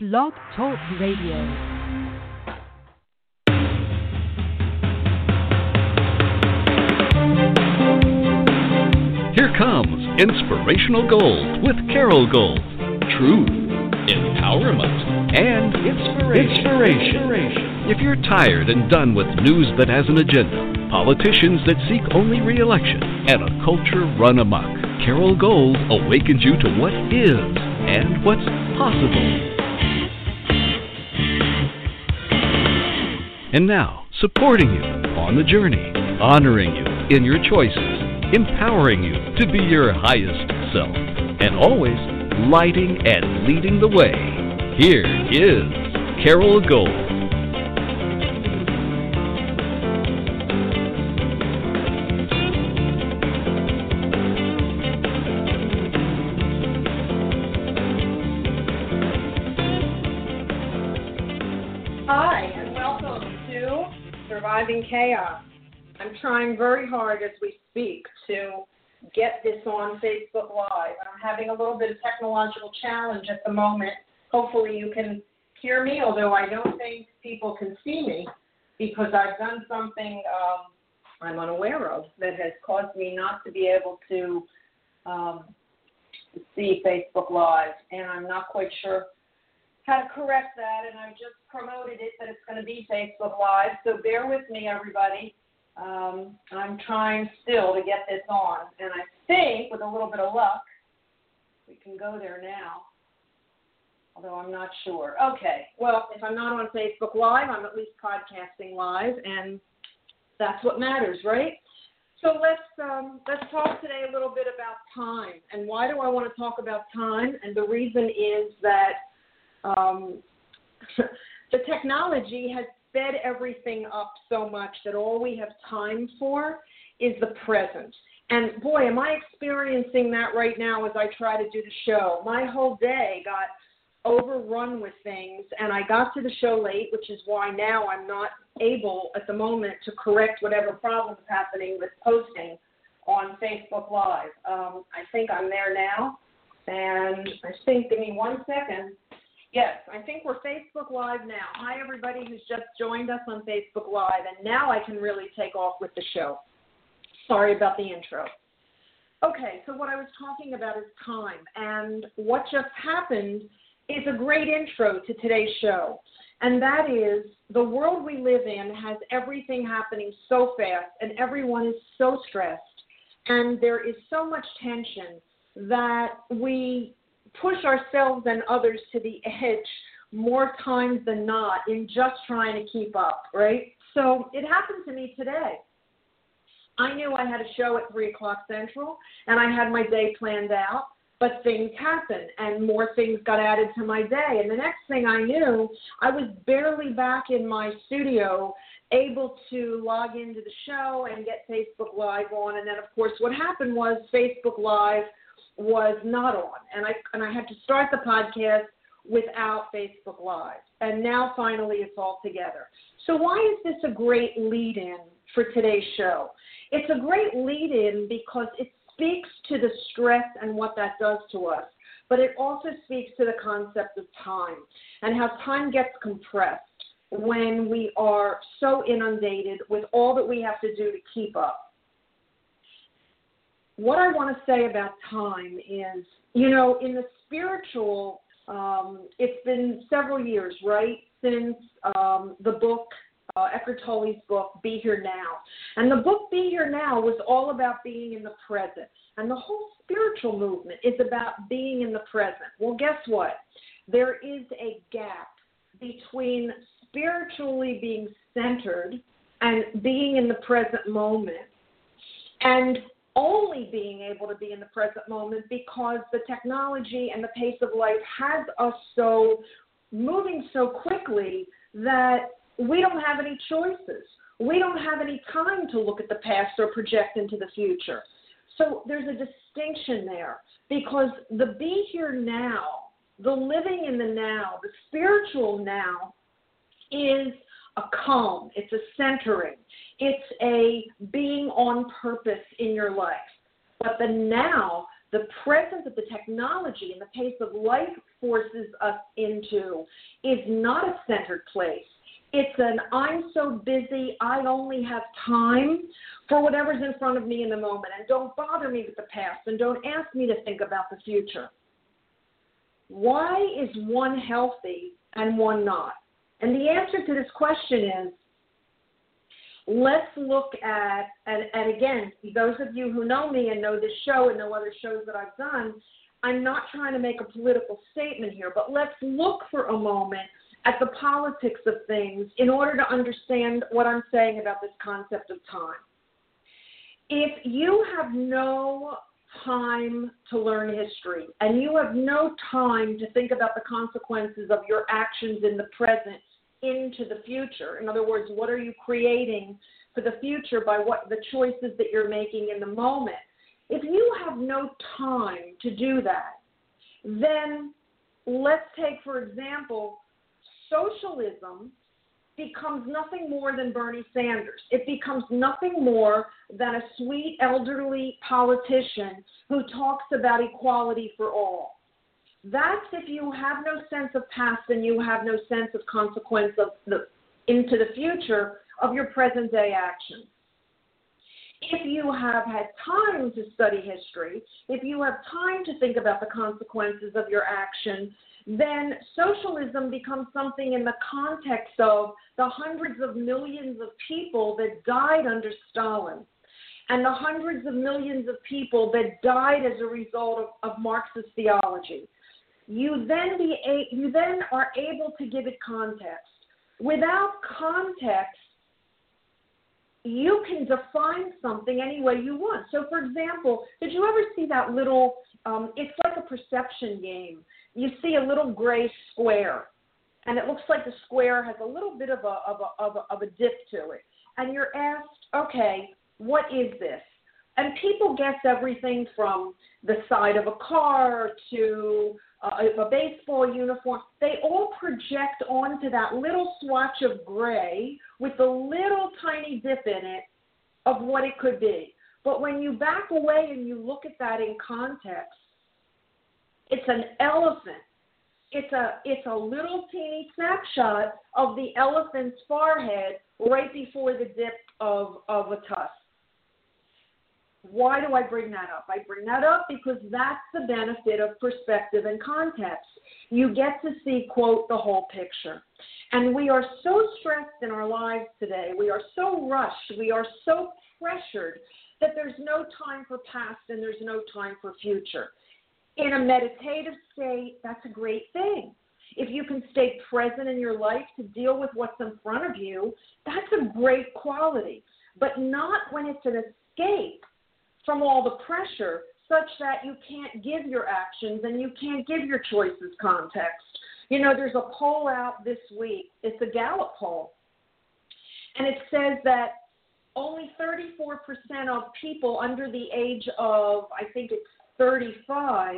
Blog Talk Radio. Here comes Inspirational Gold with Carole Gold. Truth, empowerment, and inspiration. inspiration. If you're tired and done with news that has an agenda, politicians that seek only re election, and a culture run amok, Carole Gold awakens you to what is and what's possible. And now, supporting you on the journey, honoring you in your choices, empowering you to be your highest self, and always lighting and leading the way. Here is Carole Gold. Chaos. I'm trying very hard as we speak to get this on Facebook Live. I'm having a little bit of technological challenge at the moment. Hopefully, you can hear me, although I don't think people can see me because I've done something um, I'm unaware of that has caused me not to be able to um, see Facebook Live, and I'm not quite sure how to correct that, and I just promoted it that it's going to be Facebook Live. So bear with me, everybody. Um, I'm trying still to get this on, and I think with a little bit of luck, we can go there now. Although I'm not sure. Okay. Well, if I'm not on Facebook Live, I'm at least podcasting live, and that's what matters, right? So let's um, let's talk today a little bit about time. And why do I want to talk about time? And the reason is that um, the technology has sped everything up so much that all we have time for is the present. And boy, am I experiencing that right now as I try to do the show. My whole day got overrun with things, and I got to the show late, which is why now I'm not able at the moment to correct whatever problems happening with posting on Facebook Live. Um, I think I'm there now, and I think, give me one second. Yes, I think we're Facebook Live now. Hi, everybody who's just joined us on Facebook Live, and now I can really take off with the show. Sorry about the intro. Okay, so what I was talking about is time, and what just happened is a great intro to today's show. And that is the world we live in has everything happening so fast, and everyone is so stressed, and there is so much tension that we push ourselves and others to the edge more times than not in just trying to keep up, right? So it happened to me today. I knew I had a show at 3 o'clock Central, and I had my day planned out, but things happened, and more things got added to my day. And the next thing I knew, I was barely back in my studio, able to log into the show and get Facebook Live on. And then, of course, what happened was Facebook Live was not on, and I and I had to start the podcast without Facebook Live. And now finally it's all together. So why is this a great lead in for today's show? It's a great lead in because it speaks to the stress and what that does to us. But it also speaks to the concept of time and how time gets compressed when we are so inundated with all that we have to do to keep up what I want to say about time is, you know, in the spiritual, um, it's been several years, right, since um, the book, uh, Eckhart Tolle's book, Be Here Now. And the book, Be Here Now, was all about being in the present. And the whole spiritual movement is about being in the present. Well, guess what? There is a gap between spiritually being centered and being in the present moment and only being able to be in the present moment because the technology and the pace of life has us so moving so quickly that we don't have any choices. We don't have any time to look at the past or project into the future. So there's a distinction there because the be here now, the living in the now, the spiritual now is a calm, it's a centering, it's a being on purpose in your life. But the now, the present that the technology and the pace of life forces us into is not a centered place. It's an I'm so busy, I only have time for whatever's in front of me in the moment. And don't bother me with the past and don't ask me to think about the future. Why is one healthy and one not? And the answer to this question is let's look at, and, and again, those of you who know me and know this show and know other shows that I've done, I'm not trying to make a political statement here, but let's look for a moment at the politics of things in order to understand what I'm saying about this concept of time. If you have no time to learn history and you have no time to think about the consequences of your actions in the present into the future. In other words, what are you creating for the future by what the choices that you're making in the moment? If you have no time to do that, then let's take, for example, socialism becomes nothing more than Bernie Sanders. It becomes nothing more than a sweet elderly politician who talks about equality for all. That's if you have no sense of past and you have no sense of consequence of the into the future of your present day actions. If you have had time to study history, if you have time to think about the consequences of your action, then socialism becomes something in the context of the hundreds of millions of people that died under Stalin and the hundreds of millions of people that died as a result of, of Marxist theology you then be a, you then are able to give it context. Without context, you can define something any way you want. So, for example, did you ever see that little? Um, it's like a perception game. You see a little gray square, and it looks like the square has a little bit of a of a of a, of a dip to it, and you're asked, okay, what is this? And people guess everything from the side of a car to uh, a baseball uniform, they all project onto that little swatch of gray with a little tiny dip in it of what it could be. But when you back away and you look at that in context, it's an elephant. It's a it's a little teeny snapshot of the elephant's forehead right before the dip of, of a tusk. Why do I bring that up? I bring that up because that's the benefit of perspective and context. You get to see, quote, the whole picture. And we are so stressed in our lives today. We are so rushed. We are so pressured that there's no time for past and there's no time for future. In a meditative state, that's a great thing. If you can stay present in your life to deal with what's in front of you, that's a great quality. But not when it's an escape from all the pressure such that you can't give your actions and you can't give your choices context. You know, there's a poll out this week, it's a Gallup poll, and it says that only 34% of people under the age of, I think it's 35,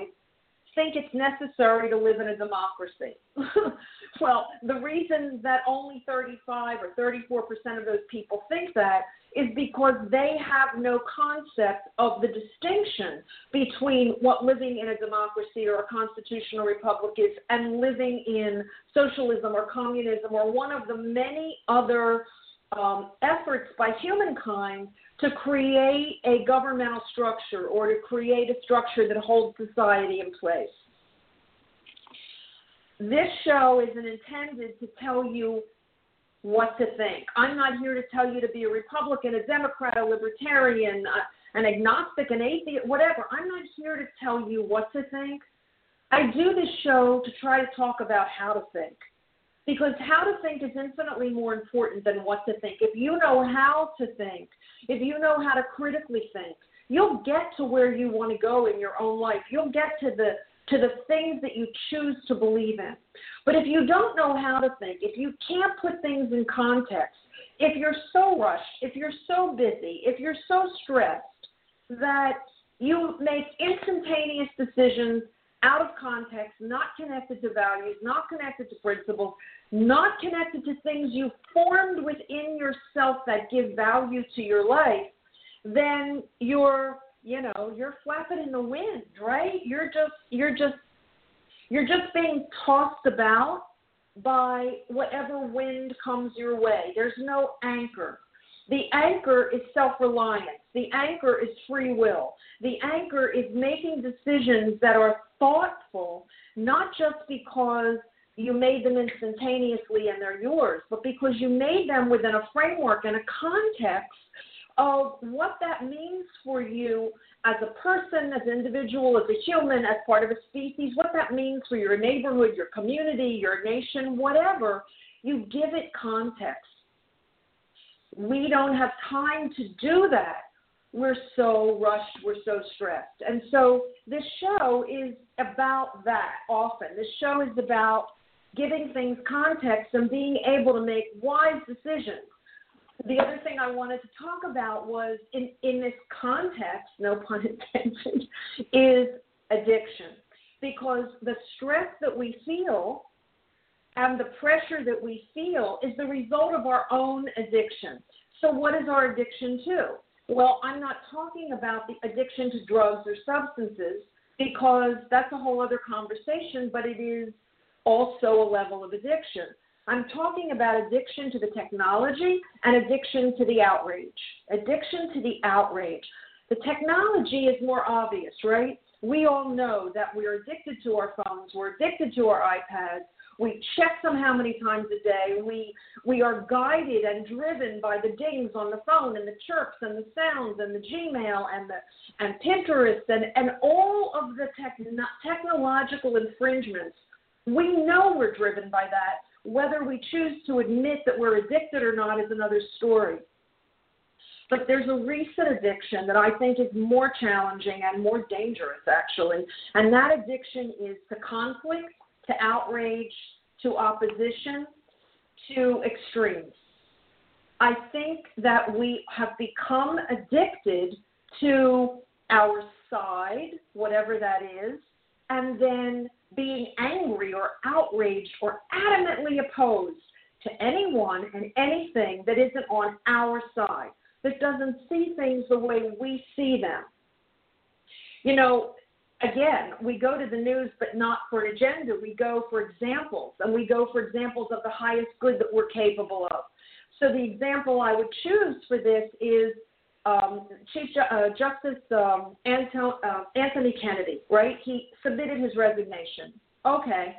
think it's necessary to live in a democracy. well, the reason that only 35 or 34 percent of those people think that is because they have no concept of the distinction between what living in a democracy or a constitutional republic is and living in socialism or communism or one of the many other um, efforts by humankind to create a governmental structure or to create a structure that holds society in place. This show isn't intended to tell you what to think. I'm not here to tell you to be a Republican, a Democrat, a Libertarian, uh, an agnostic, an atheist, whatever. I'm not here to tell you what to think. I do this show to try to talk about how to think because how to think is infinitely more important than what to think. If you know how to think, if you know how to critically think, you'll get to where you want to go in your own life. You'll get to the to the things that you choose to believe in. But if you don't know how to think, if you can't put things in context, if you're so rushed, if you're so busy, if you're so stressed that you make instantaneous decisions out of context, not connected to values, not connected to principles, not connected to things you formed within yourself that give value to your life, then you're you know, you're flapping in the wind, right? You're just you're just you're just being tossed about by whatever wind comes your way. There's no anchor. The anchor is self reliance. The anchor is free will. The anchor is making decisions that are thoughtful, not just because you made them instantaneously and they're yours, but because you made them within a framework and a context of what that means for you as a person, as an individual, as a human, as part of a species, what that means for your neighborhood, your community, your nation, whatever, you give it context. We don't have time to do that. We're so rushed, we're so stressed. And so this show is about that often. This show is about giving things context and being able to make wise decisions the other thing I wanted to talk about was in, in this context, no pun intended, is addiction. Because the stress that we feel and the pressure that we feel is the result of our own addiction. So, what is our addiction to? Well, I'm not talking about the addiction to drugs or substances because that's a whole other conversation, but it is also a level of addiction. I'm talking about addiction to the technology and addiction to the outrage. Addiction to the outrage. The technology is more obvious, right? We all know that we're addicted to our phones, we're addicted to our iPads. We check them how many times a day. We we are guided and driven by the dings on the phone and the chirps and the sounds and the Gmail and the and Pinterest and and all of the techn- technological infringements. We know we're driven by that whether we choose to admit that we're addicted or not is another story. But there's a recent addiction that I think is more challenging and more dangerous, actually. And that addiction is to conflict, to outrage, to opposition, to extremes. I think that we have become addicted to our side, whatever that is, and then being angry or outraged or adamantly opposed to anyone and anything that isn't on our side, that doesn't see things the way we see them. You know, again, we go to the news, but not for an agenda. We go for examples, and we go for examples of the highest good that we're capable of. So the example I would choose for this is um, Chief Ju- uh, Justice um, Anto- uh, Anthony Kennedy, right? He submitted his resignation. Okay,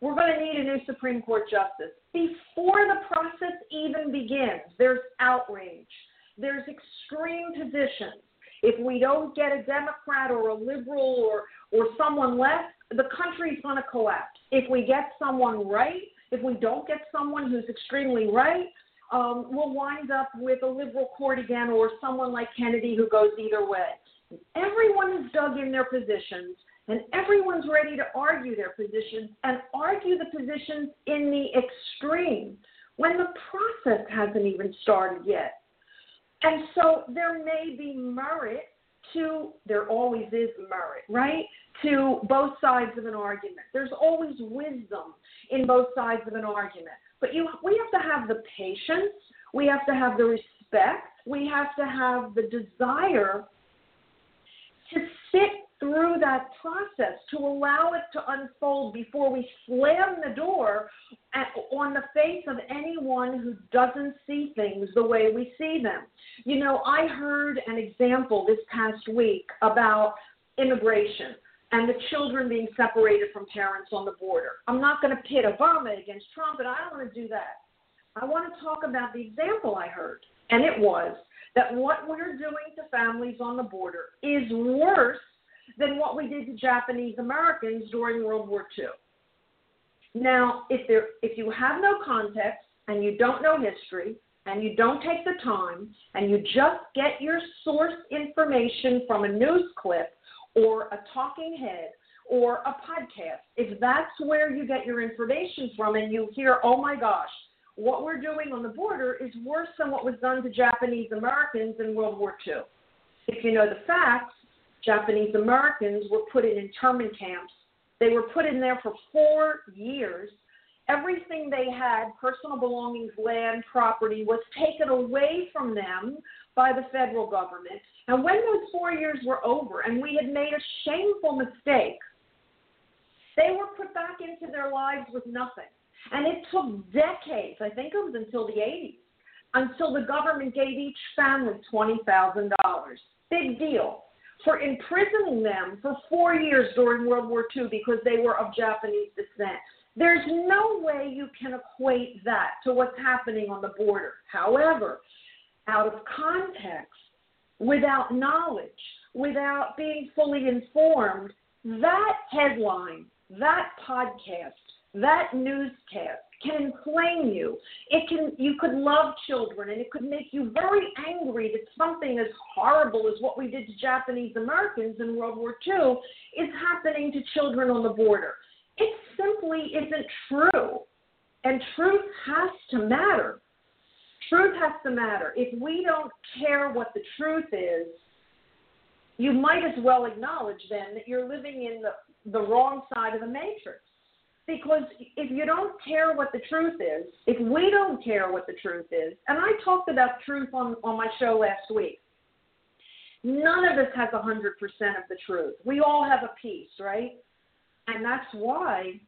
we're going to need a new Supreme Court justice. Before the process even begins, there's outrage, there's extreme positions. If we don't get a Democrat or a liberal or, or someone left, the country's going to collapse. If we get someone right, if we don't get someone who's extremely right, um, we'll wind up with a liberal court again or someone like Kennedy who goes either way. Everyone is dug in their positions and everyone's ready to argue their positions and argue the positions in the extreme when the process hasn't even started yet. And so there may be merit to, there always is merit, right? To both sides of an argument. There's always wisdom in both sides of an argument. But you, we have to have the patience, we have to have the respect, we have to have the desire to sit through that process, to allow it to unfold before we slam the door at, on the face of anyone who doesn't see things the way we see them. You know, I heard an example this past week about immigration and the children being separated from parents on the border. I'm not going to pit Obama against Trump, and I don't want to do that. I want to talk about the example I heard, and it was that what we're doing to families on the border is worse than what we did to Japanese Americans during World War II. Now, if there, if you have no context and you don't know history and you don't take the time and you just get your source information from a news clip or a talking head or a podcast, if that's where you get your information from and you hear, oh my gosh, what we're doing on the border is worse than what was done to Japanese Americans in World War II. If you know the facts, Japanese Americans were put in internment camps. They were put in there for four years. Everything they had, personal belongings, land, property, was taken away from them by the federal government. And when those four years were over and we had made a shameful mistake, they were put back into their lives with nothing. And it took decades, I think it was until the 80s, until the government gave each family $20,000. Big deal. For imprisoning them for four years during World War II because they were of Japanese descent. There's no way you can equate that to what's happening on the border. However, out of context, without knowledge, without being fully informed, that headline, that podcast, that newscast can inflame you. It can you could love children and it could make you very angry that something as horrible as what we did to Japanese Americans in World War II is happening to children on the border. It simply isn't true. And truth has to matter. Truth has to matter. If we don't care what the truth is, you might as well acknowledge then that you're living in the, the wrong side of the matrix. Because if you don't care what the truth is, if we don't care what the truth is, and I talked about truth on, on my show last week, none of us has 100% of the truth. We all have a piece, right? And that's why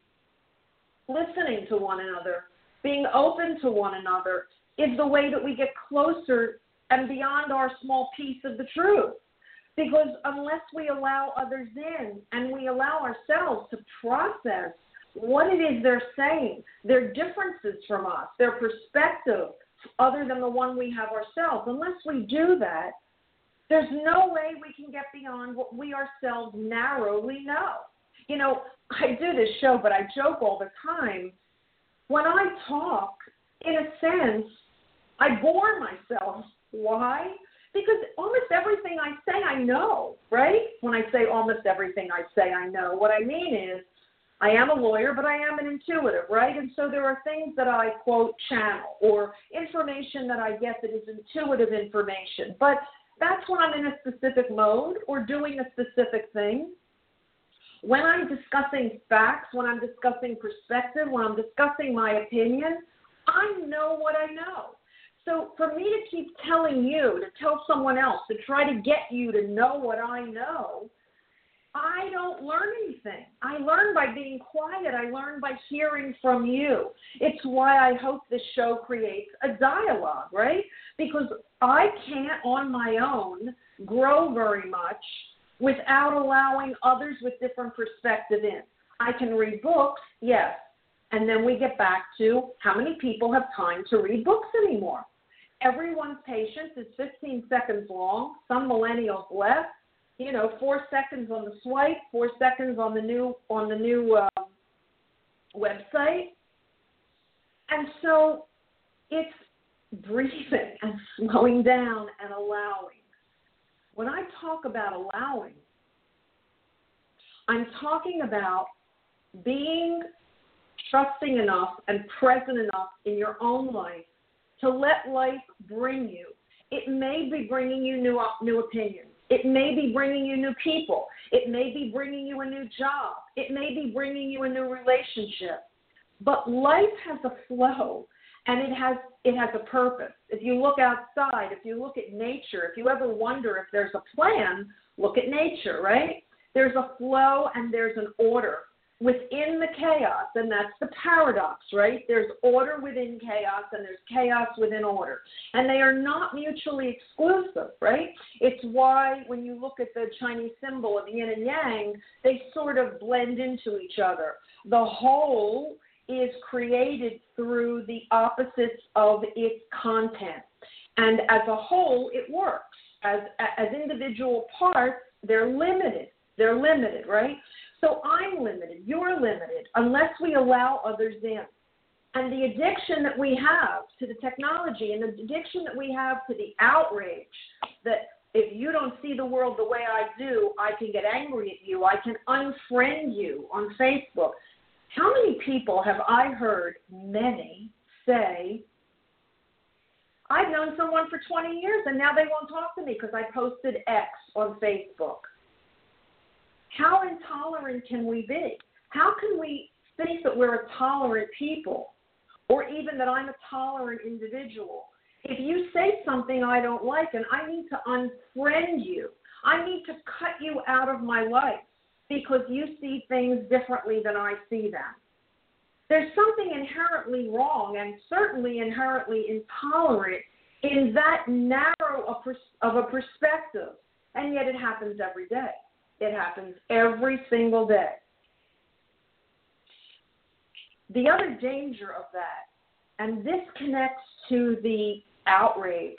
listening to one another, being open to one another, is the way that we get closer and beyond our small piece of the truth. Because unless we allow others in and we allow ourselves to process what it is they're saying, their differences from us, their perspective other than the one we have ourselves, unless we do that, there's no way we can get beyond what we ourselves narrowly know you know, I do this show, but I joke all the time. When I talk, in a sense, I bore myself. Why? Because almost everything I say, I know, right? When I say almost everything I say, I know. What I mean is, I am a lawyer, but I am an intuitive, right? And so there are things that I quote channel or information that I get that is intuitive information. But that's when I'm in a specific mode or doing a specific thing. When I'm discussing facts, when I'm discussing perspective, when I'm discussing my opinion, I know what I know. So for me to keep telling you, to tell someone else, to try to get you to know what I know, I don't learn anything. I learn by being quiet. I learn by hearing from you. It's why I hope this show creates a dialogue, right? Because I can't on my own grow very much without allowing others with different perspective in. I can read books, yes. And then we get back to how many people have time to read books anymore. Everyone's patience is 15 seconds long. Some millennials less. You know, four seconds on the swipe, four seconds on the new on the new uh, website, and so it's breathing and slowing down and allowing. When I talk about allowing, I'm talking about being trusting enough and present enough in your own life to let life bring you. It may be bringing you new new opinions. It may be bringing you new people. It may be bringing you a new job. It may be bringing you a new relationship. But life has a flow and it has it has a purpose. If you look outside, if you look at nature, if you ever wonder if there's a plan, look at nature, right? There's a flow and there's an order within the chaos, and that's the paradox, right? There's order within chaos and there's chaos within order. And they are not mutually exclusive, right? It's why when you look at the Chinese symbol of yin and yang, they sort of blend into each other. The whole is created through the opposites of its content. And as a whole, it works. As, as individual parts, they're limited. They're limited, right? So I'm limited. You're limited unless we allow others in. And the addiction that we have to the technology and the addiction that we have to the outrage that if you don't see the world the way I do, I can get angry at you. I can unfriend you on Facebook. How many people have I heard, many, say, I've known someone for 20 years and now they won't talk to me because I posted X on Facebook? How intolerant can we be? How can we think that we're a tolerant people or even that I'm a tolerant individual If you say something I don't like and I need to unfriend you, I need to cut you out of my life because you see things differently than I see them. There's something inherently wrong and certainly inherently intolerant in that narrow of a perspective, and yet it happens every day. It happens every single day. The other danger of that, and this connects to the outrage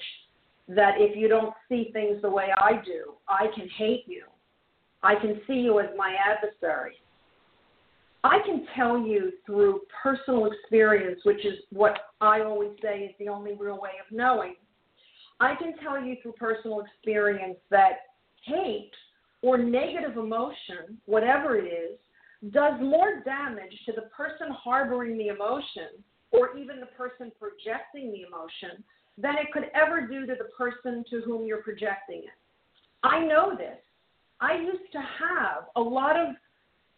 that if you don't see things the way I do, I can hate you. I can see you as my adversary. I can tell you through personal experience, which is what I always say is the only real way of knowing. I can tell you through personal experience that hate or negative emotion, whatever it is, does more damage to the person harboring the emotion or even the person projecting the emotion than it could ever do to the person to whom you're projecting it. I know this. I used to have a lot of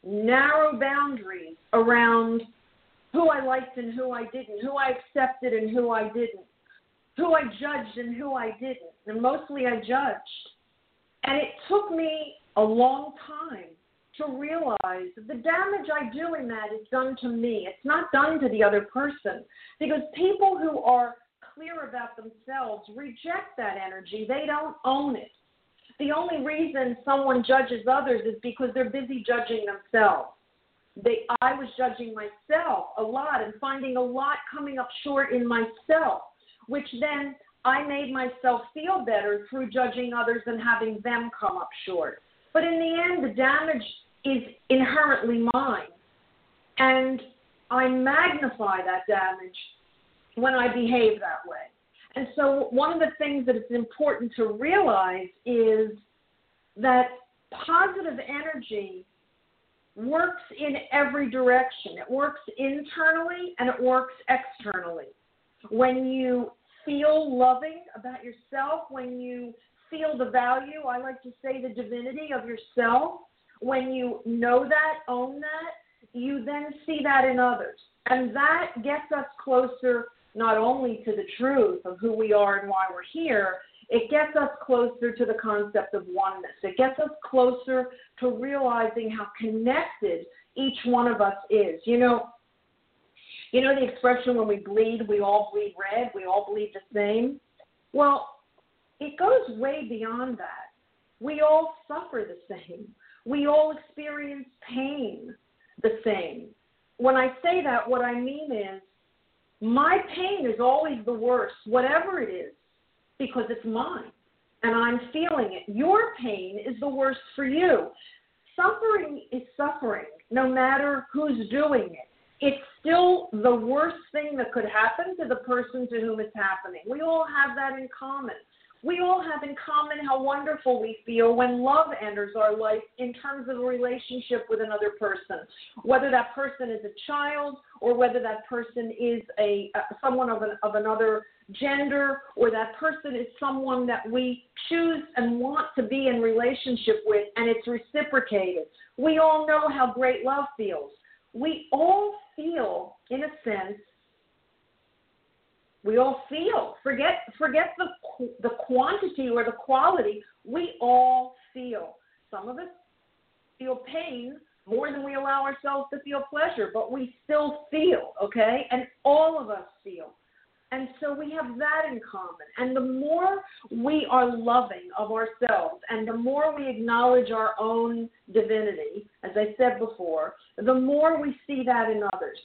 narrow boundaries around who I liked and who I didn't, who I accepted and who I didn't, who I judged and who I didn't. And mostly I judged. And it took me a long time to realize that the damage I do in that is done to me. It's not done to the other person. Because people who are clear about themselves reject that energy, they don't own it. The only reason someone judges others is because they're busy judging themselves. They, I was judging myself a lot and finding a lot coming up short in myself, which then I made myself feel better through judging others and having them come up short. But in the end, the damage is inherently mine. And I magnify that damage when I behave that way. And so, one of the things that is important to realize is that positive energy works in every direction. It works internally and it works externally. When you feel loving about yourself, when you feel the value, I like to say the divinity of yourself, when you know that, own that, you then see that in others. And that gets us closer not only to the truth of who we are and why we're here, it gets us closer to the concept of oneness. It gets us closer to realizing how connected each one of us is. You know, you know the expression when we bleed, we all bleed red, we all bleed the same? Well, it goes way beyond that. We all suffer the same. We all experience pain the same. When I say that, what I mean is my pain is always the worst, whatever it is, because it's mine and I'm feeling it. Your pain is the worst for you. Suffering is suffering, no matter who's doing it. It's still the worst thing that could happen to the person to whom it's happening. We all have that in common we all have in common how wonderful we feel when love enters our life in terms of a relationship with another person, whether that person is a child or whether that person is a uh, someone of, an, of another gender or that person is someone that we choose and want to be in relationship with and it's reciprocated. We all know how great love feels. We all feel, in a sense, we all feel. Forget forget the the quantity or the quality. We all feel. Some of us feel pain more than we allow ourselves to feel pleasure, but we still feel, okay? And all of us feel. And so we have that in common. And the more we are loving of ourselves and the more we acknowledge our own divinity, as I said before, the more we see that in others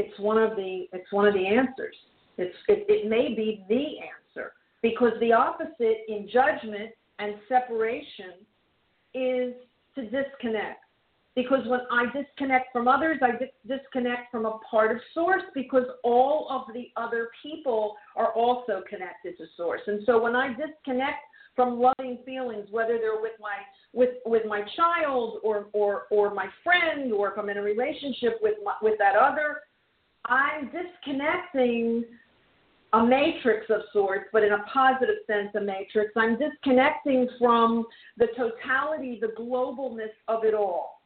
it's one of the it's one of the answers. It's it, it may be the answer because the opposite in judgment and separation is to disconnect. Because when I disconnect from others, I disconnect from a part of source because all of the other people are also connected to source. And so when I disconnect from loving feelings, whether they're with my with with my child or or or my friend, or if I'm in a relationship with my, with that other, I'm disconnecting a matrix of sorts, but in a positive sense, a matrix. I'm disconnecting from the totality, the globalness of it all.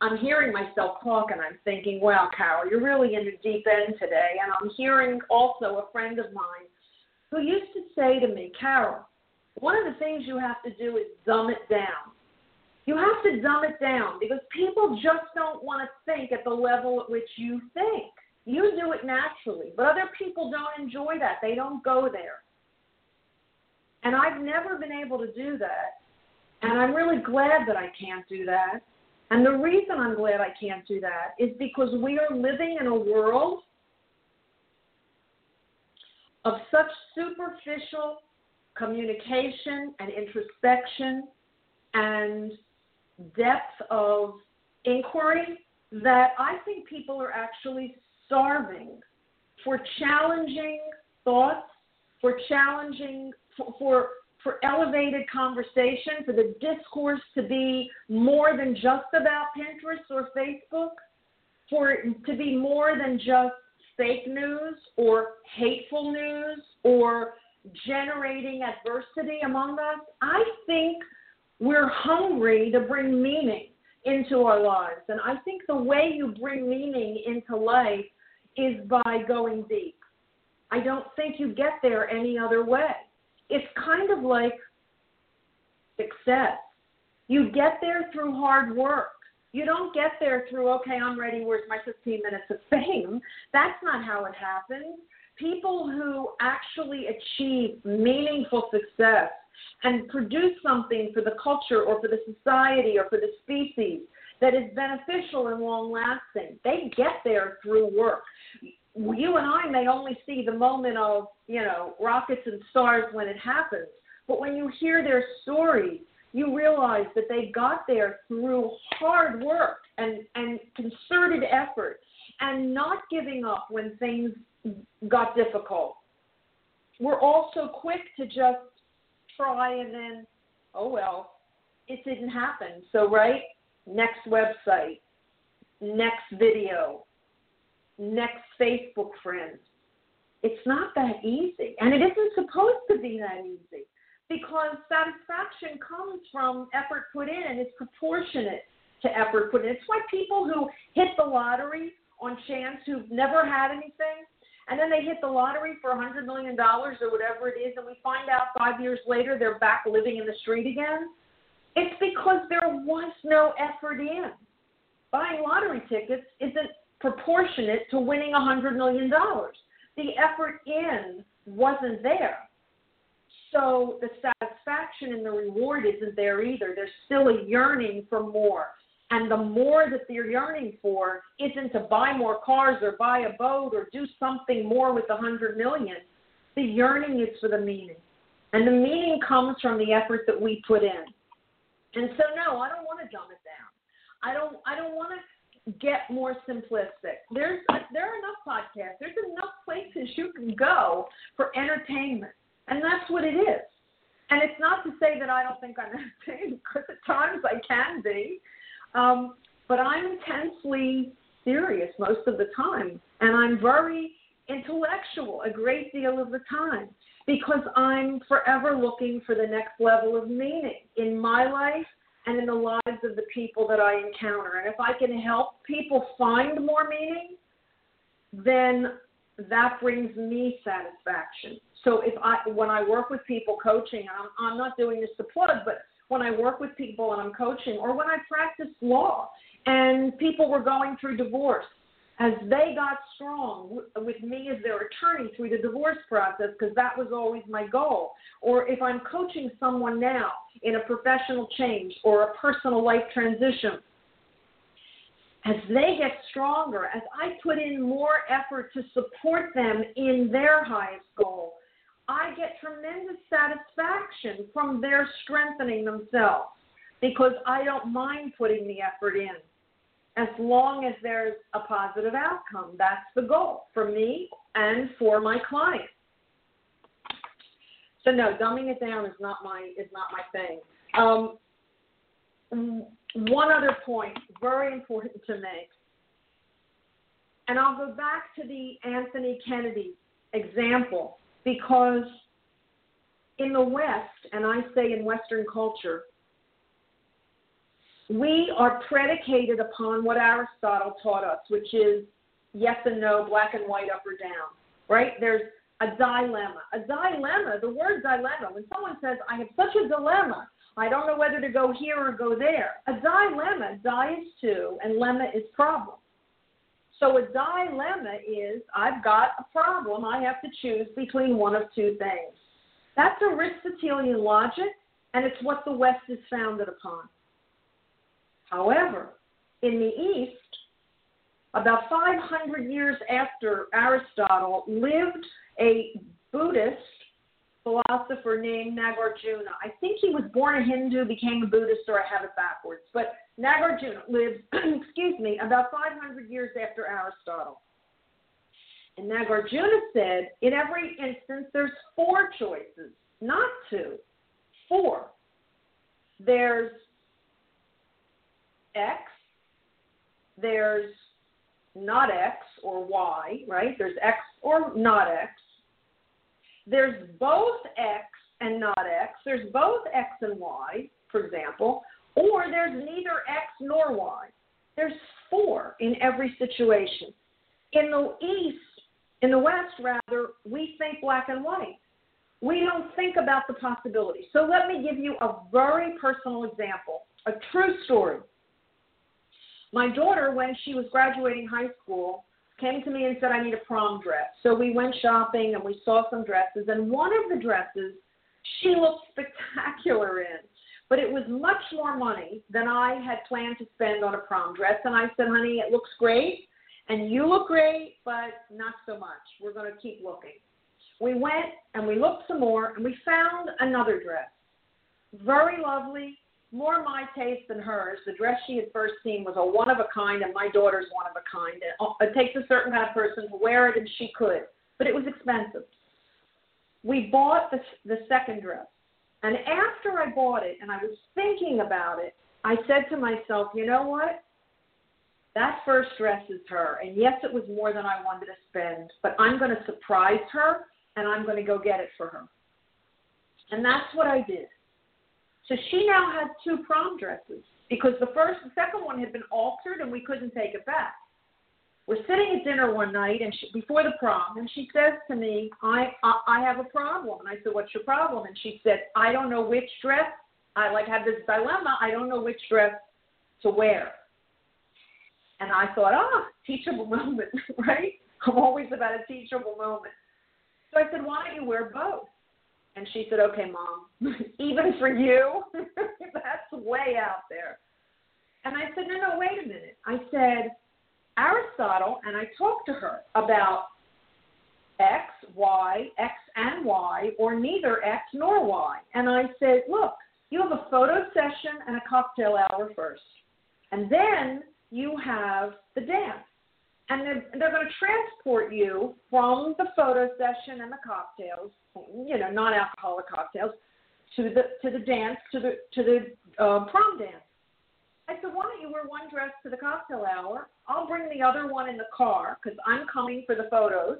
I'm hearing myself talk and I'm thinking, wow, Carole, you're really in the deep end today. And I'm hearing also a friend of mine who used to say to me, Carole, one of the things you have to do is dumb it down. You have to dumb it down because people just don't want to think at the level at which you think. You do it naturally, but other people don't enjoy that. They don't go there. And I've never been able to do that. And I'm really glad that I can't do that. And the reason I'm glad I can't do that is because we are living in a world of such superficial communication and introspection and depth of inquiry that I think people are actually starving for challenging thoughts, for challenging, for, for, for elevated conversation, for the discourse to be more than just about Pinterest or Facebook, for it to be more than just fake news or hateful news or generating adversity among us. I think we're hungry to bring meaning into our lives. And I think the way you bring meaning into life is by going deep. I don't think you get there any other way. It's kind of like success. You get there through hard work. You don't get there through, okay, I'm ready, where's my 15 minutes of fame? That's not how it happens. People who actually achieve meaningful success and produce something for the culture or for the society or for the species that is beneficial and long lasting, they get there through work. You and I may only see the moment of, you know, rockets and stars when it happens, but when you hear their stories, you realize that they got there through hard work and, and concerted effort and not giving up when things got difficult. We're also quick to just try and then, oh well, it didn't happen. So, right, next website, next video, next Facebook friend. It's not that easy. And it isn't supposed to be that easy because satisfaction comes from effort put in and it's proportionate to effort put in. It's why people who hit the lottery on chance who've never had anything and then they hit the lottery for a hundred million dollars or whatever it is, and we find out five years later they're back living in the street again. It's because there was no effort in. Buying lottery tickets isn't proportionate to winning a hundred million dollars. The effort in wasn't there. So the satisfaction and the reward isn't there either. There's still a yearning for more. And the more that they're yearning for isn't to buy more cars or buy a boat or do something more with a hundred million. The yearning is for the meaning. And the meaning comes from the effort that we put in. And so no, I don't want to dumb it down. I don't I don't want to get more simplistic. There's there are enough podcasts. There's enough places you can go for entertainment. And that's what it is. And it's not to say that I don't think I'm entertained because at times I can be. Um, but I'm intensely serious most of the time, and I'm very intellectual a great deal of the time because I'm forever looking for the next level of meaning in my life and in the lives of the people that I encounter. And if I can help people find more meaning, then that brings me satisfaction. So if I when I work with people coaching, I'm, I'm not doing this to plug, but when I work with people and I'm coaching, or when I practice law and people were going through divorce, as they got strong with me as their attorney through the divorce process, because that was always my goal. Or if I'm coaching someone now in a professional change or a personal life transition, as they get stronger, as I put in more effort to support them in their highest goal, I get tremendous satisfaction from their strengthening themselves because I don't mind putting the effort in as long as there's a positive outcome. That's the goal for me and for my clients. So no, dumbing it down is not my is not my thing. Um, one other point, very important to make, and I'll go back to the Anthony Kennedy example because in the West, and I say in Western culture, we are predicated upon what Aristotle taught us, which is yes and no, black and white, up or down, right? There's a dilemma. A dilemma, the word dilemma, when someone says, I have such a dilemma, I don't know whether to go here or go there. A dilemma, di is two, and lemma is problem. So a dilemma is I've got a problem. I have to choose between one of two things. That's Aristotelian logic, and it's what the West is founded upon. However, in the East, about 500 years after Aristotle, lived a Buddhist philosopher named Nagarjuna. I think he was born a Hindu, became a Buddhist, or I have it backwards. But Nagarjuna lived, excuse me, about 500 years after Aristotle. And Nagarjuna said, in every instance, there's four choices, not two, four. There's X, there's not X or Y, right? There's X or not X. There's both X and not X. There's both X and Y, for example, or there's neither X nor Y. There's four in every situation. In the East, in the West, rather, we think black and white. We don't think about the possibilities. So let me give you a very personal example, a true story. My daughter, when she was graduating high school, came to me and said, I need a prom dress. So we went shopping and we saw some dresses, and one of the dresses she looked spectacular in, but it was much more money than I had planned to spend on a prom dress. And I said, honey, it looks great, and you look great, but not so much. We're going to keep looking. We went and we looked some more, and we found another dress. Very lovely, more my taste than hers. The dress she had first seen was a one of a kind, and my daughter's one of a kind. Uh, it takes a certain kind of person to wear it, and she could, but it was expensive. We bought the, the second dress, and after I bought it and I was thinking about it, I said to myself, you know what? That first dress is her, and yes, it was more than I wanted to spend, but I'm going to surprise her, and I'm going to go get it for her. And that's what I did. So she now has two prom dresses because the first, the second one had been altered and we couldn't take it back. We're sitting at dinner one night and she, before the prom, and she says to me, I, I I have a problem. And I said, What's your problem? And she said, I don't know which dress. I like have this dilemma. I don't know which dress to wear. And I thought, ah, teachable moment, right? I'm always about a teachable moment. So I said, why don't you wear both? And she said, Okay, mom, even for you, that's way out there. And I said, No, no, wait a minute. I said, Aristotle, and I talked to her about X, Y, X and Y, or neither X nor Y. And I said, Look, you have a photo session and a cocktail hour first. And then you have the dance and they're, they're going to transport you from the photo session and the cocktails, you know, non-alcoholic cocktails, to the to the dance, to the to the uh, prom dance. I said, why don't you wear one dress to the cocktail hour? I'll bring the other one in the car because I'm coming for the photos.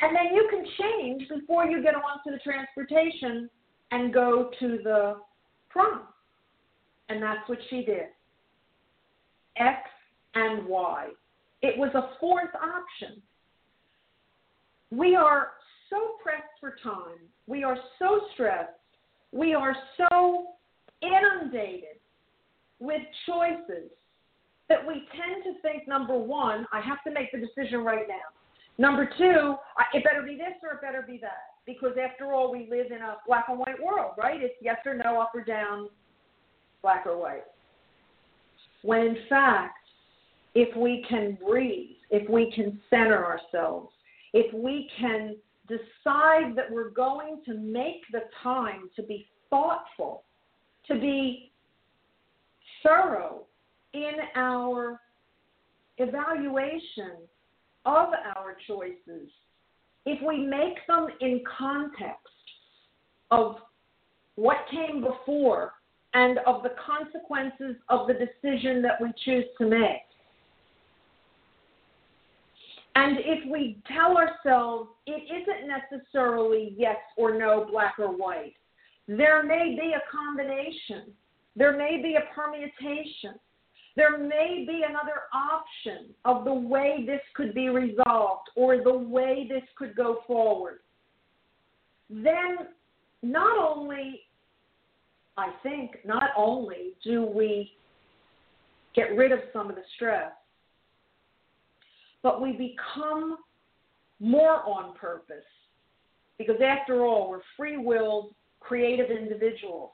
And then you can change before you get onto the transportation and go to the prom. And that's what she did. X and Y. It was a fourth option. We are so pressed for time. We are so stressed. We are so inundated with choices that we tend to think number one, I have to make the decision right now. Number two, it better be this or it better be that. Because after all, we live in a black and white world, right? It's yes or no, up or down, black or white. When in fact, if we can breathe, if we can center ourselves, if we can decide that we're going to make the time to be thoughtful, to be thorough in our evaluation of our choices, if we make them in context of what came before and of the consequences of the decision that we choose to make, and if we tell ourselves it isn't necessarily yes or no, black or white, there may be a combination. There may be a permutation. There may be another option of the way this could be resolved or the way this could go forward. Then, not only, I think, not only do we get rid of some of the stress, but we become more on purpose. Because after all, we're free willed, creative individuals.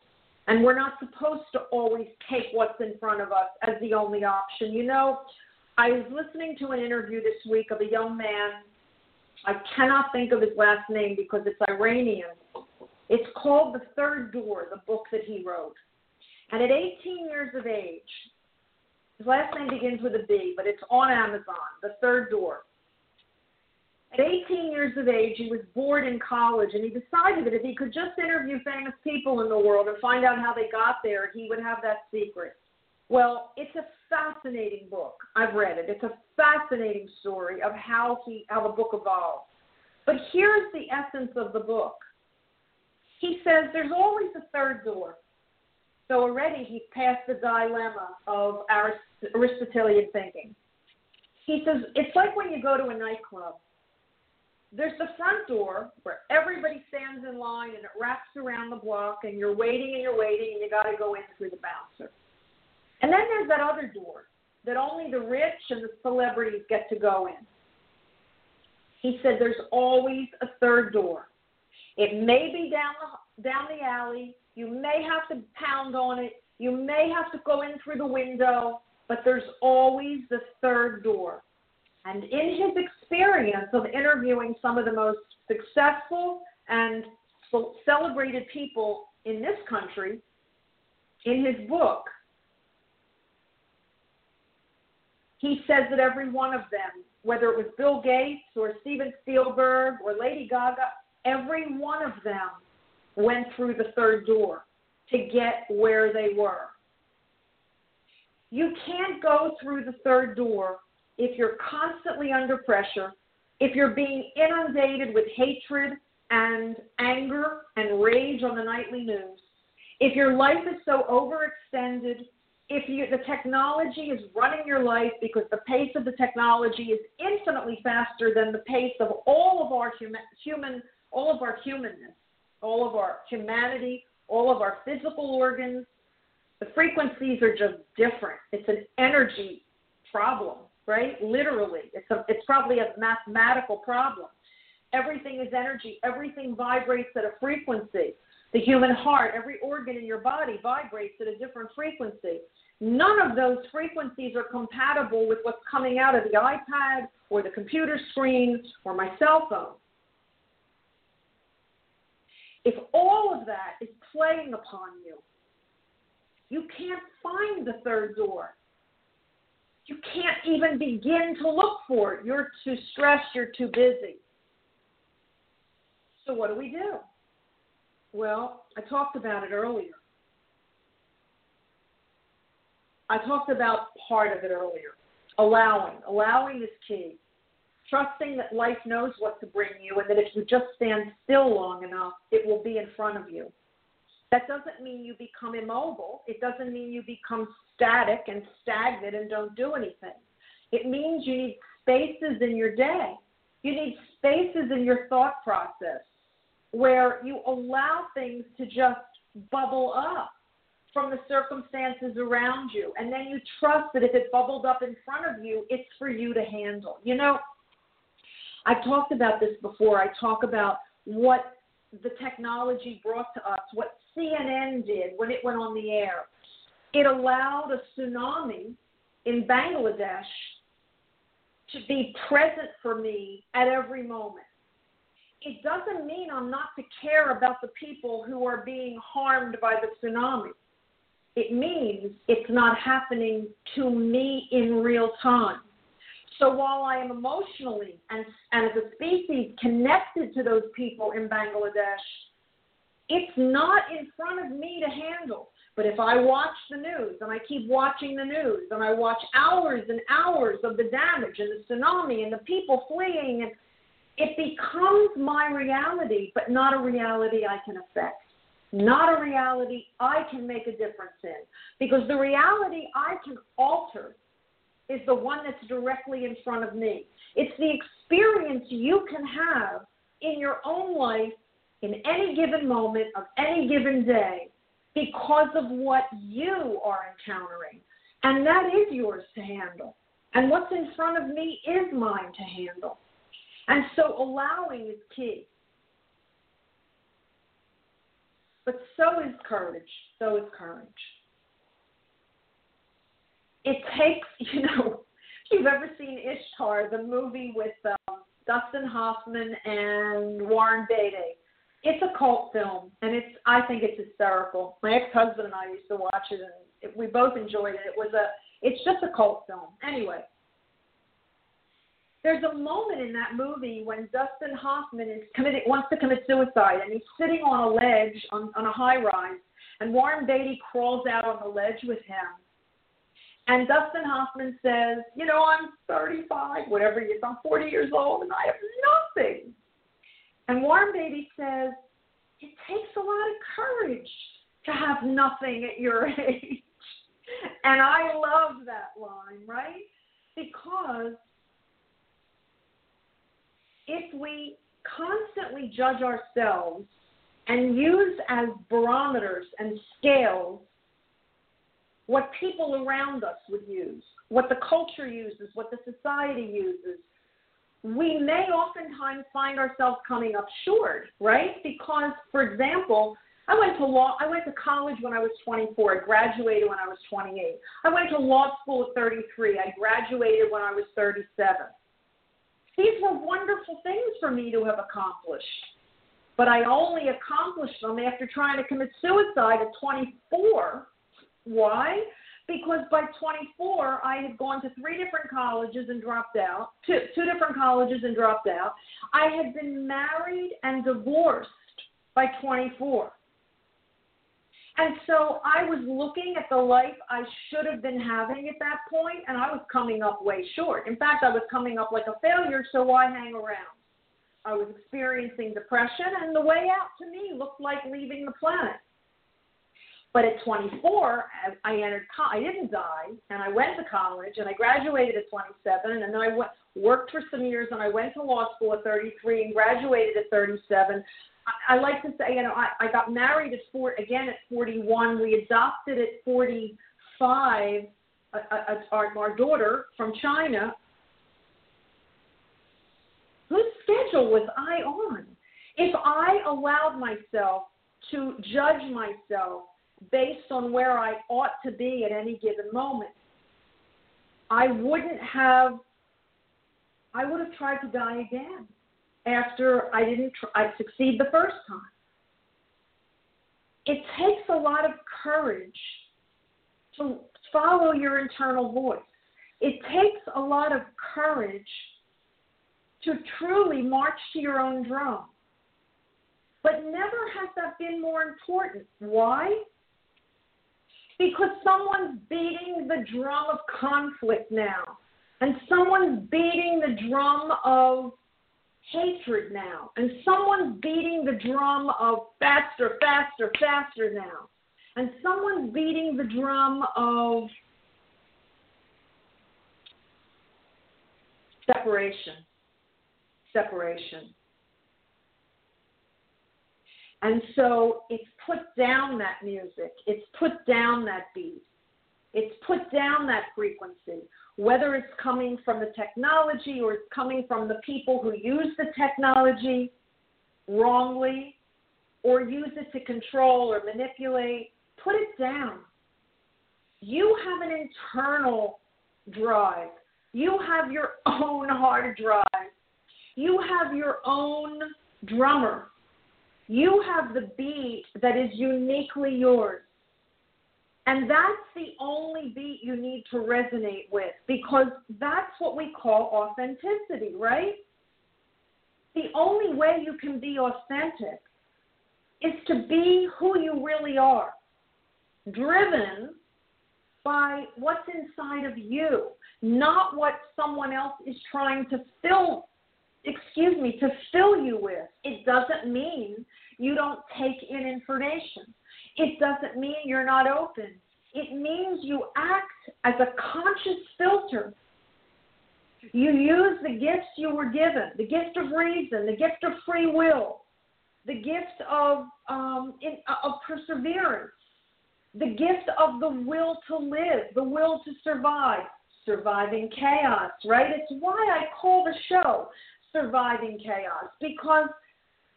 And we're not supposed to always take what's in front of us as the only option. You know, I was listening to an interview this week of a young man. I cannot think of his last name because it's Iranian. It's called The Third Door, the book that he wrote. And at 18 years of age, his last name begins with a B, but it's on Amazon, The Third Door. At 18 years of age, he was bored in college, and he decided that if he could just interview famous people in the world and find out how they got there, he would have that secret. Well, it's a fascinating book. I've read it. It's a fascinating story of how he how the book evolved. But here's the essence of the book. He says there's always a third door. So already he's past the dilemma of Aristotelian thinking. He says it's like when you go to a nightclub there's the front door where everybody stands in line and it wraps around the block and you're waiting and you're waiting and you got to go in through the bouncer. And then there's that other door that only the rich and the celebrities get to go in. He said there's always a third door. It may be down the down the alley. You may have to pound on it. You may have to go in through the window, but there's always the third door. And in his experience of interviewing some of the most successful and celebrated people in this country, in his book, he says that every one of them, whether it was Bill Gates or Steven Spielberg or Lady Gaga, every one of them went through the third door to get where they were. You can't go through the third door if you're constantly under pressure, if you're being inundated with hatred and anger and rage on the nightly news, if your life is so overextended, if you, the technology is running your life because the pace of the technology is infinitely faster than the pace of all of our human, human all of our humanness, all of our humanity, all of our physical organs, the frequencies are just different. It's an energy problem right? Literally, it's a, it's probably a mathematical problem. Everything is energy. Everything vibrates at a frequency. The human heart, every organ in your body vibrates at a different frequency. None of those frequencies are compatible with what's coming out of the iPad or the computer screen or my cell phone. If all of that is playing upon you, you can't find the third door you can't even begin to look for it. You're too stressed, you're too busy. So, what do we do? Well, I talked about it earlier. I talked about part of it earlier. Allowing. Allowing is key. Trusting that life knows what to bring you and that if you just stand still long enough, it will be in front of you. That doesn't mean you become immobile. It doesn't mean you become static and stagnant and don't do anything. It means you need spaces in your day. You need spaces in your thought process where you allow things to just bubble up from the circumstances around you. And then you trust that if it bubbled up in front of you, it's for you to handle. You know, I've talked about this before. I talk about what the technology brought to us, what CNN did when it went on the air, it allowed a tsunami in Bangladesh to be present for me at every moment. It doesn't mean I'm not to care about the people who are being harmed by the tsunami. It means it's not happening to me in real time. So while I am emotionally and, and as a species connected to those people in Bangladesh, it's not in front of me to handle. But if I watch the news and I keep watching the news and I watch hours and hours of the damage and the tsunami and the people fleeing, and it becomes my reality, but not a reality I can affect. not a reality I can make a difference in. Because the reality I can alter is the one that's directly in front of me. It's the experience you can have in your own life in any given moment of any given day because of what you are encountering. And that is yours to handle. And what's in front of me is mine to handle. And so allowing is key. But so is courage. So is courage. It takes, you know, if you've ever seen Ishtar, the movie with um, Dustin Hoffman and Warren Beatty, it's a cult film, and it's I think it's hysterical. My ex-husband and I used to watch it, and it, we both enjoyed it. It was a, it's just a cult film. Anyway, there's a moment in that movie when Dustin Hoffman is committing, wants to commit suicide, and he's sitting on a ledge on, on a high rise, and Warren Beatty crawls out on the ledge with him. And Dustin Hoffman says, You know, I'm 35, whatever he is, I'm 40 years old, and I have nothing. And Warren Beatty says, It takes a lot of courage to have nothing at your age. and I love that line, right? Because if we constantly judge ourselves and use as barometers and scales what people around us would use, what the culture uses, what the society uses, we may oftentimes find ourselves coming up short, right? Because, for example, I went to law. I went to college when I was 24. I graduated when I was 28. I went to law school at 33. I graduated when I was 37. These were wonderful things for me to have accomplished. But I only accomplished them after trying to commit suicide at 24. Why? Because by 24, I had gone to three different colleges and dropped out, two, two different colleges and dropped out. I had been married and divorced by 24. And so I was looking at the life I should have been having at that point, and I was coming up way short. In fact, I was coming up like a failure, so why hang around? I was experiencing depression, and the way out to me looked like leaving the planet. But at 24, I entered. I didn't die, and I went to college, and I graduated at 27, and then I went, worked for some years, and I went to law school at 33 and graduated at 37. I, I like to say, you know, I, I got married at four again at 41. We adopted at 45 a, a, our, our daughter from China. Whose schedule was I on? If I allowed myself to judge myself based on where I ought to be at any given moment, I wouldn't have. I would have tried to die again after I didn't try, I succeed the first time. It takes a lot of courage to follow your internal voice. It takes a lot of courage to truly march to your own drum. But never has that been more important. Why? Because someone's beating the drum of conflict now, and someone's beating the drum of hatred now, and someone's beating the drum of faster, faster, faster now, and someone's beating the drum of separation, separation. And so it's put down that music, it's put down that beat, it's put down that frequency whether it's coming from the technology or it's coming from the people who use the technology wrongly or use it to control or manipulate, put it down. You have an internal drive. You have your own hard drive. You have your own drummer. You have the beat that is uniquely yours. And that's the only beat you need to resonate with because that's what we call authenticity, right? The only way you can be authentic is to be who you really are, driven by what's inside of you, not what someone else is trying to fill excuse me, to fill you with. It doesn't mean you don't take in information. It doesn't mean you're not open. It means you act as a conscious filter. You use the gifts you were given the gift of reason, the gift of free will, the gift of, um, in, uh, of perseverance, the gift of the will to live, the will to survive, surviving chaos, right? It's why I call the show Surviving Chaos, because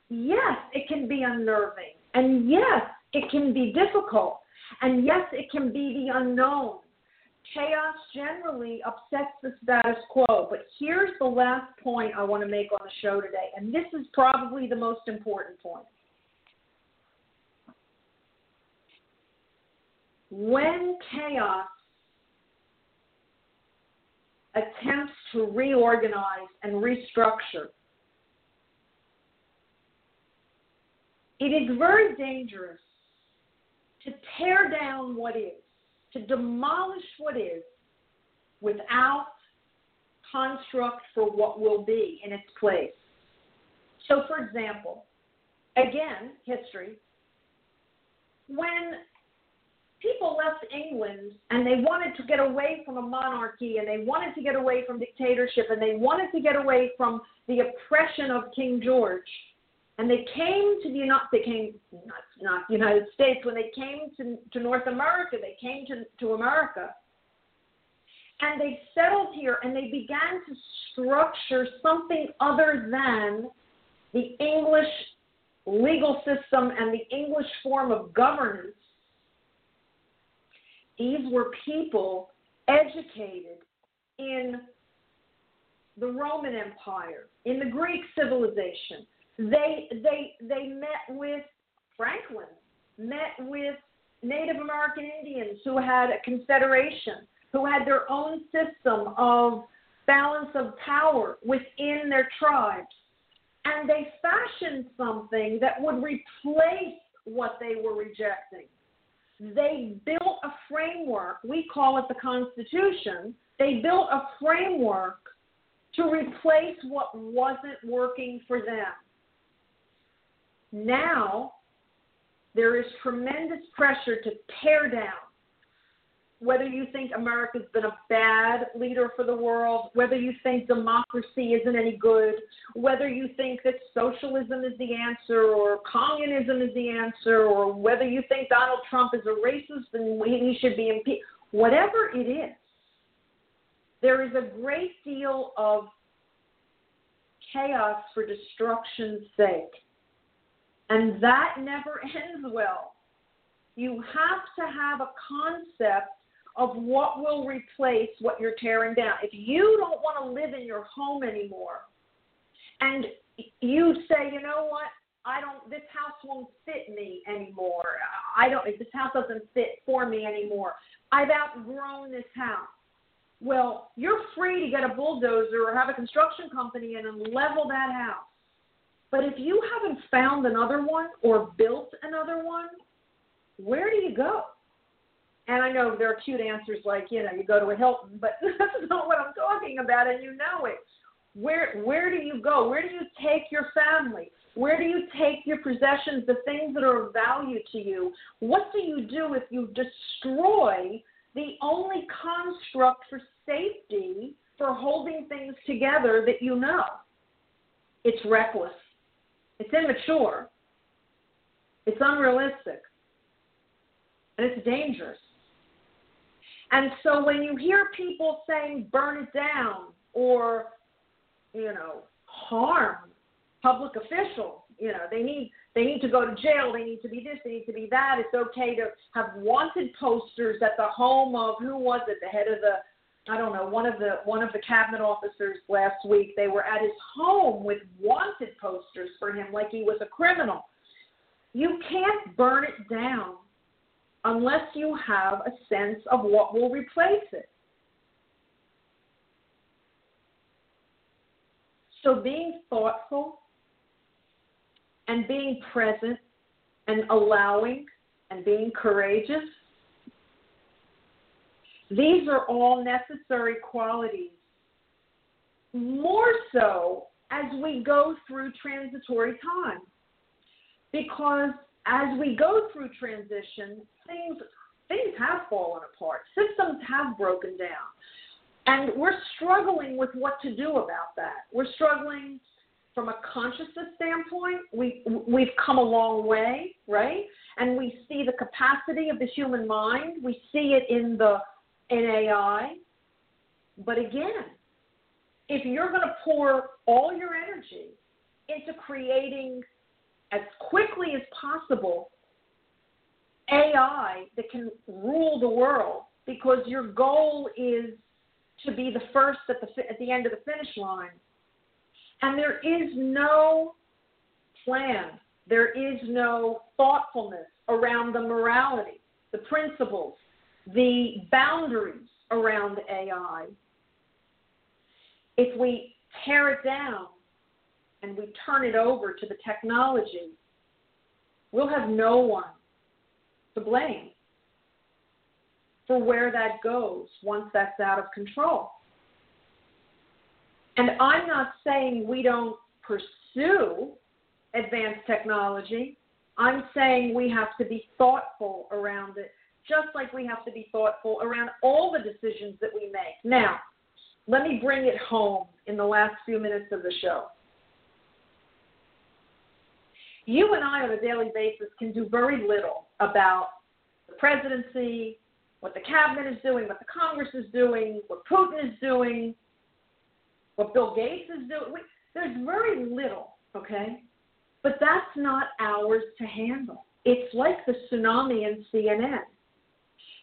yes, it can be unnerving, and yes, it can be difficult, and yes, it can be the unknown. Chaos generally upsets the status quo, but here's the last point I want to make on the show today, and this is probably the most important point. When chaos attempts to reorganize and restructure, it is very dangerous to tear down what is, to demolish what is without construct for what will be in its place. So, for example, again, history, when people left England and they wanted to get away from a monarchy and they wanted to get away from dictatorship and they wanted to get away from the oppression of King George. And they came to the United they came not not United States when they came to to North America, they came to, to America. And they settled here and they began to structure something other than the English legal system and the English form of governance these were people educated in the Roman Empire, in the Greek civilization. They they they met with Franklin, met with Native American Indians who had a confederation, who had their own system of balance of power within their tribes. And they fashioned something that would replace what they were rejecting they built a framework. We call it the Constitution. They built a framework to replace what wasn't working for them. Now, there is tremendous pressure to tear down whether you think America's been a bad leader for the world, whether you think democracy isn't any good, whether you think that socialism is the answer or communism is the answer, or whether you think Donald Trump is a racist and he should be impeached, whatever it is, there is a great deal of chaos for destruction's sake. And that never ends well. You have to have a concept of what will replace what you're tearing down. If you don't want to live in your home anymore, and you say, you know what, I don't, this house won't fit me anymore. I don't, this house doesn't fit for me anymore. I've outgrown this house. Well, you're free to get a bulldozer or have a construction company in and level that house. But if you haven't found another one or built another one, where do you go? And I know there are cute answers like, you know, you go to a Hilton, but that's not what I'm talking about, and you know it. Where where do you go? Where do you take your family? Where do you take your possessions, the things that are of value to you? What do you do if you destroy the only construct for safety for holding things together that you know? It's reckless. It's immature. It's unrealistic. And it's dangerous. And so when you hear people saying burn it down or, you know, harm public officials, you know, they need they need to go to jail, they need to be this, they need to be that. It's okay to have wanted posters at the home of who was it, the head of the I don't know, one of the one of the cabinet officers last week, they were at his home with wanted posters for him like he was a criminal. You can't burn it down unless you have a sense of what will replace it. So, being thoughtful and being present and allowing and being courageous, these are all necessary qualities. More so as we go through transitory time. because as we go through transition, things things have fallen apart. Systems have broken down. And we're struggling with what to do about that. We're struggling from a consciousness standpoint. We we've come a long way, right? And we see the capacity of the human mind. We see it in the in AI. But again, if you're going to pour all your energy into creating as quickly as possible AI that can rule the world because your goal is to be the first at the at the end of the finish line. And there is no plan. There is no thoughtfulness around the morality, the principles, the boundaries around AI. If we tear it down and we turn it over to the technology, we'll have no one to blame for where that goes once that's out of control. And I'm not saying we don't pursue advanced technology. I'm saying we have to be thoughtful around it, just like we have to be thoughtful around all the decisions that we make. Now, let me bring it home in the last few minutes of the show. You and I on a daily basis can do very little about the presidency, what the cabinet is doing, what the Congress is doing, what Putin is doing, what Bill Gates is doing. We, there's very little, okay? But that's not ours to handle. It's like the tsunami in CNN.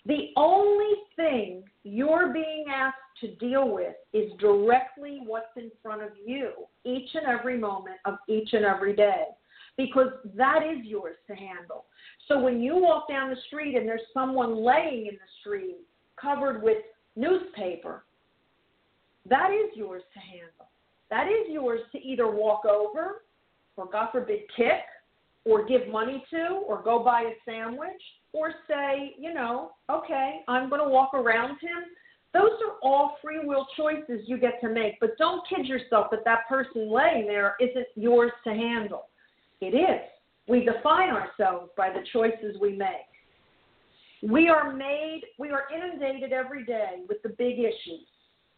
The only thing you're being asked to deal with is directly what's in front of you each and every moment of each and every day because that is yours to handle. So when you walk down the street and there's someone laying in the street covered with newspaper, that is yours to handle. That is yours to either walk over or, God forbid, kick or give money to or go buy a sandwich or say, you know, okay, I'm going to walk around him. Those are all free will choices you get to make. But don't kid yourself that that person laying there isn't yours to handle. It is. We define ourselves by the choices we make. We are made, we are inundated every day with the big issues,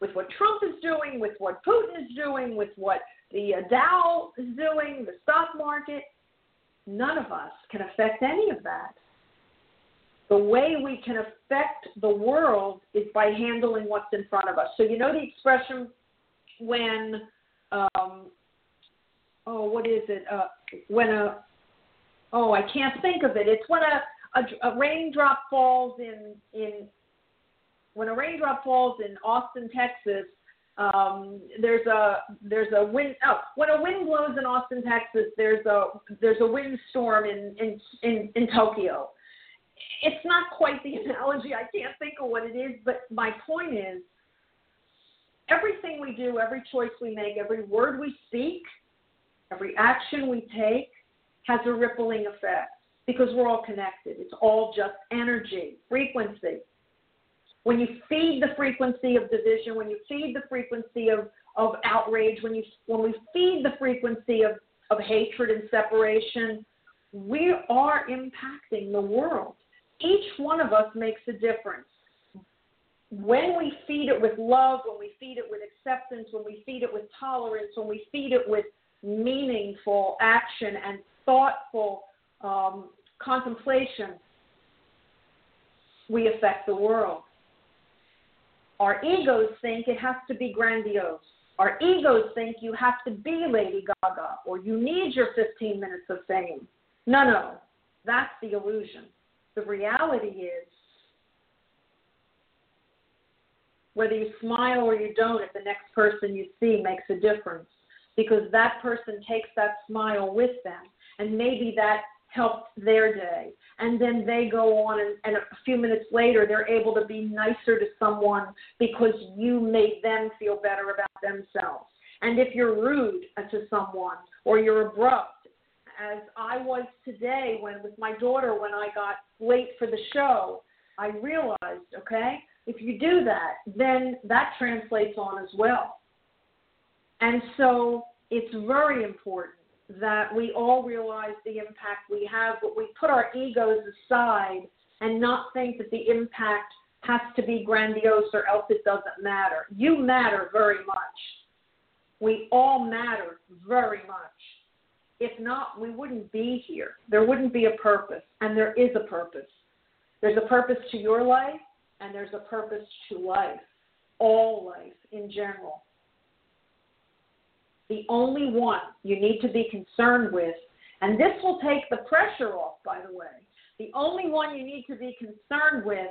with what Trump is doing, with what Putin is doing, with what the uh, Dow is doing, the stock market. None of us can affect any of that. The way we can affect the world is by handling what's in front of us. So, you know the expression when, um, oh, what is it? Uh, when a oh, I can't think of it. It's when a, a, a raindrop falls in in when a raindrop falls in Austin, Texas. Um, there's a there's a wind oh when a wind blows in Austin, Texas. There's a there's a windstorm in in in, in Tokyo. It's not quite the analogy. I can't think of what it is, but my point is everything we do, every choice we make, every word we speak, every action we take has a rippling effect because we're all connected. It's all just energy, frequency. When you feed the frequency of division, when you feed the frequency of, of outrage, when you when we feed the frequency of, of hatred and separation, we are impacting the world. Each one of us makes a difference. When we feed it with love, when we feed it with acceptance, when we feed it with tolerance, when we feed it with meaningful action and thoughtful um, contemplation, we affect the world. Our egos think it has to be grandiose. Our egos think you have to be Lady Gaga or you need your 15 minutes of fame. No, no, that's the illusion. The reality is whether you smile or you don't, if the next person you see makes a difference because that person takes that smile with them and maybe that helped their day. And then they go on, and, and a few minutes later, they're able to be nicer to someone because you made them feel better about themselves. And if you're rude to someone or you're abrupt, as I was today when with my daughter when I got late for the show, I realized, okay, if you do that, then that translates on as well. And so it's very important that we all realize the impact we have, but we put our egos aside and not think that the impact has to be grandiose or else it doesn't matter. You matter very much. We all matter very much. If not, we wouldn't be here. There wouldn't be a purpose, and there is a purpose. There's a purpose to your life, and there's a purpose to life, all life in general. The only one you need to be concerned with, and this will take the pressure off, by the way. The only one you need to be concerned with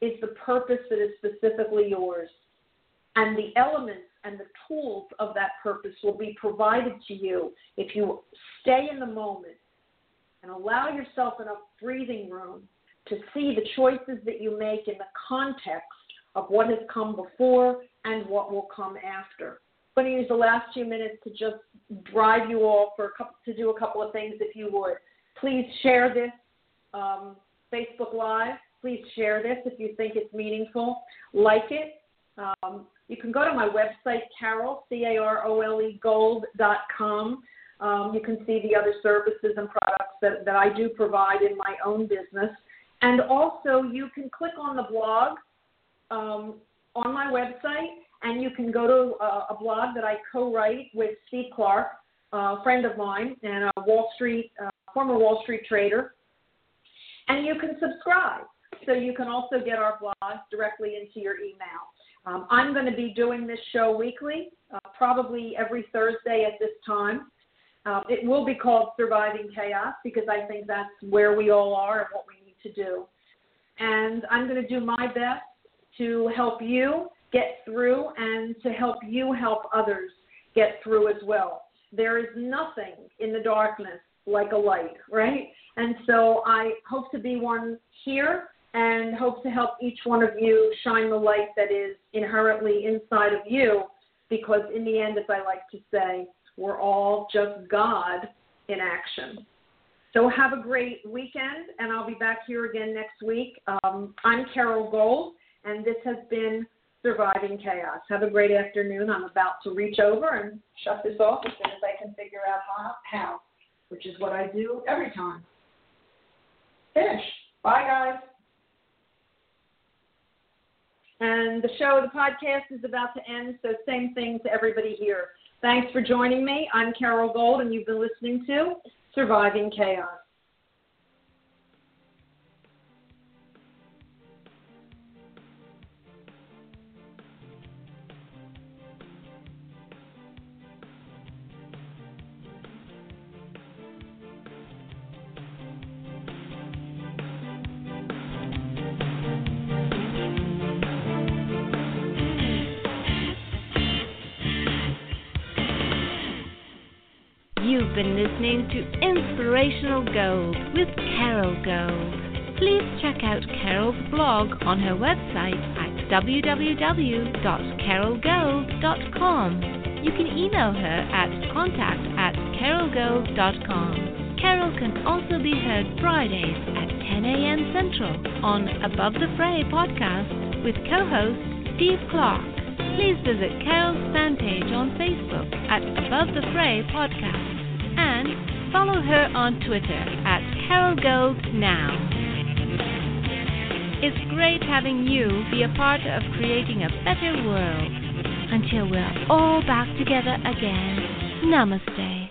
is the purpose that is specifically yours. And the elements and the tools of that purpose will be provided to you if you stay in the moment and allow yourself enough breathing room to see the choices that you make in the context of what has come before and what will come after. I'm going to use the last few minutes to just drive you all for a couple, to do a couple of things if you would. Please share this um, Facebook Live. Please share this if you think it's meaningful. Like it. Um, you can go to my website, Carole, C A R O L E gold.com. Um, you can see the other services and products that, that I do provide in my own business. And also, you can click on the blog um, on my website, and you can go to a, a blog that I co-write with Steve Clark, a friend of mine and a Wall Street uh, former Wall Street trader, and you can subscribe. So you can also get our blogs directly into your email. Um, I'm going to be doing this show weekly, uh, probably every Thursday at this time. Uh, it will be called Surviving Chaos because I think that's where we all are and what we need to do. And I'm going to do my best to help you get through and to help you help others get through as well. There is nothing in the darkness like a light, right? And so I hope to be one here and hope to help each one of you shine the light that is inherently inside of you because, in the end, as I like to say, we're all just God in action. So have a great weekend, and I'll be back here again next week. Um, I'm Carole Gold, and this has been Surviving Chaos. Have a great afternoon. I'm about to reach over and shut this off as soon as I can figure out how, how which is what I do every time. Finish. Bye, guys. And the show, the podcast is about to end, so same thing to everybody here. Thanks for joining me. I'm Carole Gold, and you've been listening to Surviving Chaos. Been listening to Inspirational Gold with Carole Gold. Please check out Carole's blog on her website at www.carolegold.com. You can email her at contact at carolegold.com. Carole can also be heard Fridays at 10 a.m. Central on Above the Fray podcast with co-host Steve Clark. Please visit Carole's fan page on Facebook at Above the Fray podcast follow her on Twitter at Carole Gold Now. It's great having you be a part of creating a better world. Until we're all back together again, Namaste.